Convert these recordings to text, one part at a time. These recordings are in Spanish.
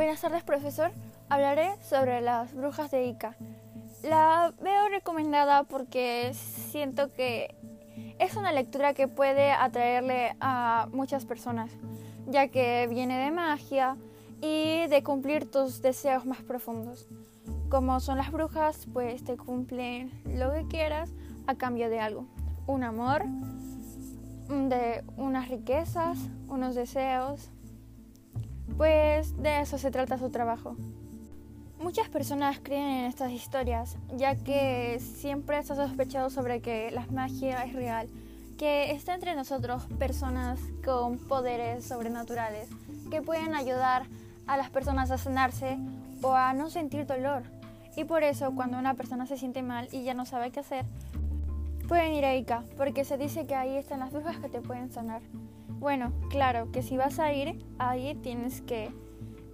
Buenas tardes, profesor. Hablaré sobre las brujas de Ica. La veo recomendada porque siento que es una lectura que puede atraerle a muchas personas, ya que viene de magia y de cumplir tus deseos más profundos. Como son las brujas, pues te cumplen lo que quieras a cambio de algo. Un amor, de unas riquezas, unos deseos. Pues de eso se trata su trabajo. Muchas personas creen en estas historias, ya que siempre se ha sospechado sobre que la magia es real, que está entre nosotros personas con poderes sobrenaturales que pueden ayudar a las personas a sanarse o a no sentir dolor. Y por eso cuando una persona se siente mal y ya no sabe qué hacer, pueden ir a Ica, porque se dice que ahí están las brujas que te pueden sanar. Bueno, claro, que si vas a ir, ahí tienes que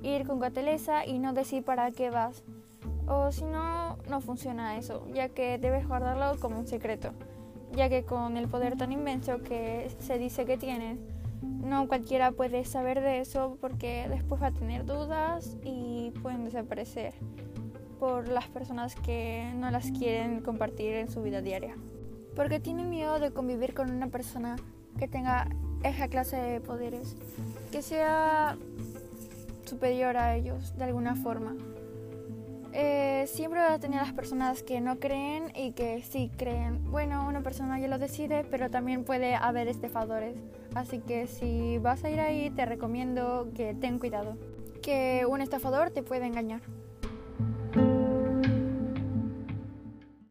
ir con cauteleza y no decir para qué vas. O si no, no funciona eso, ya que debes guardarlo como un secreto, ya que con el poder tan inmenso que se dice que tienen, no cualquiera puede saber de eso porque después va a tener dudas y pueden desaparecer por las personas que no las quieren compartir en su vida diaria. Porque tienen miedo de convivir con una persona que tenga esa clase de poderes, que sea superior a ellos de alguna forma. Eh, siempre va a tener las personas que no creen y que sí creen. Bueno, una persona ya lo decide, pero también puede haber estafadores. Así que si vas a ir ahí, te recomiendo que ten cuidado, que un estafador te puede engañar.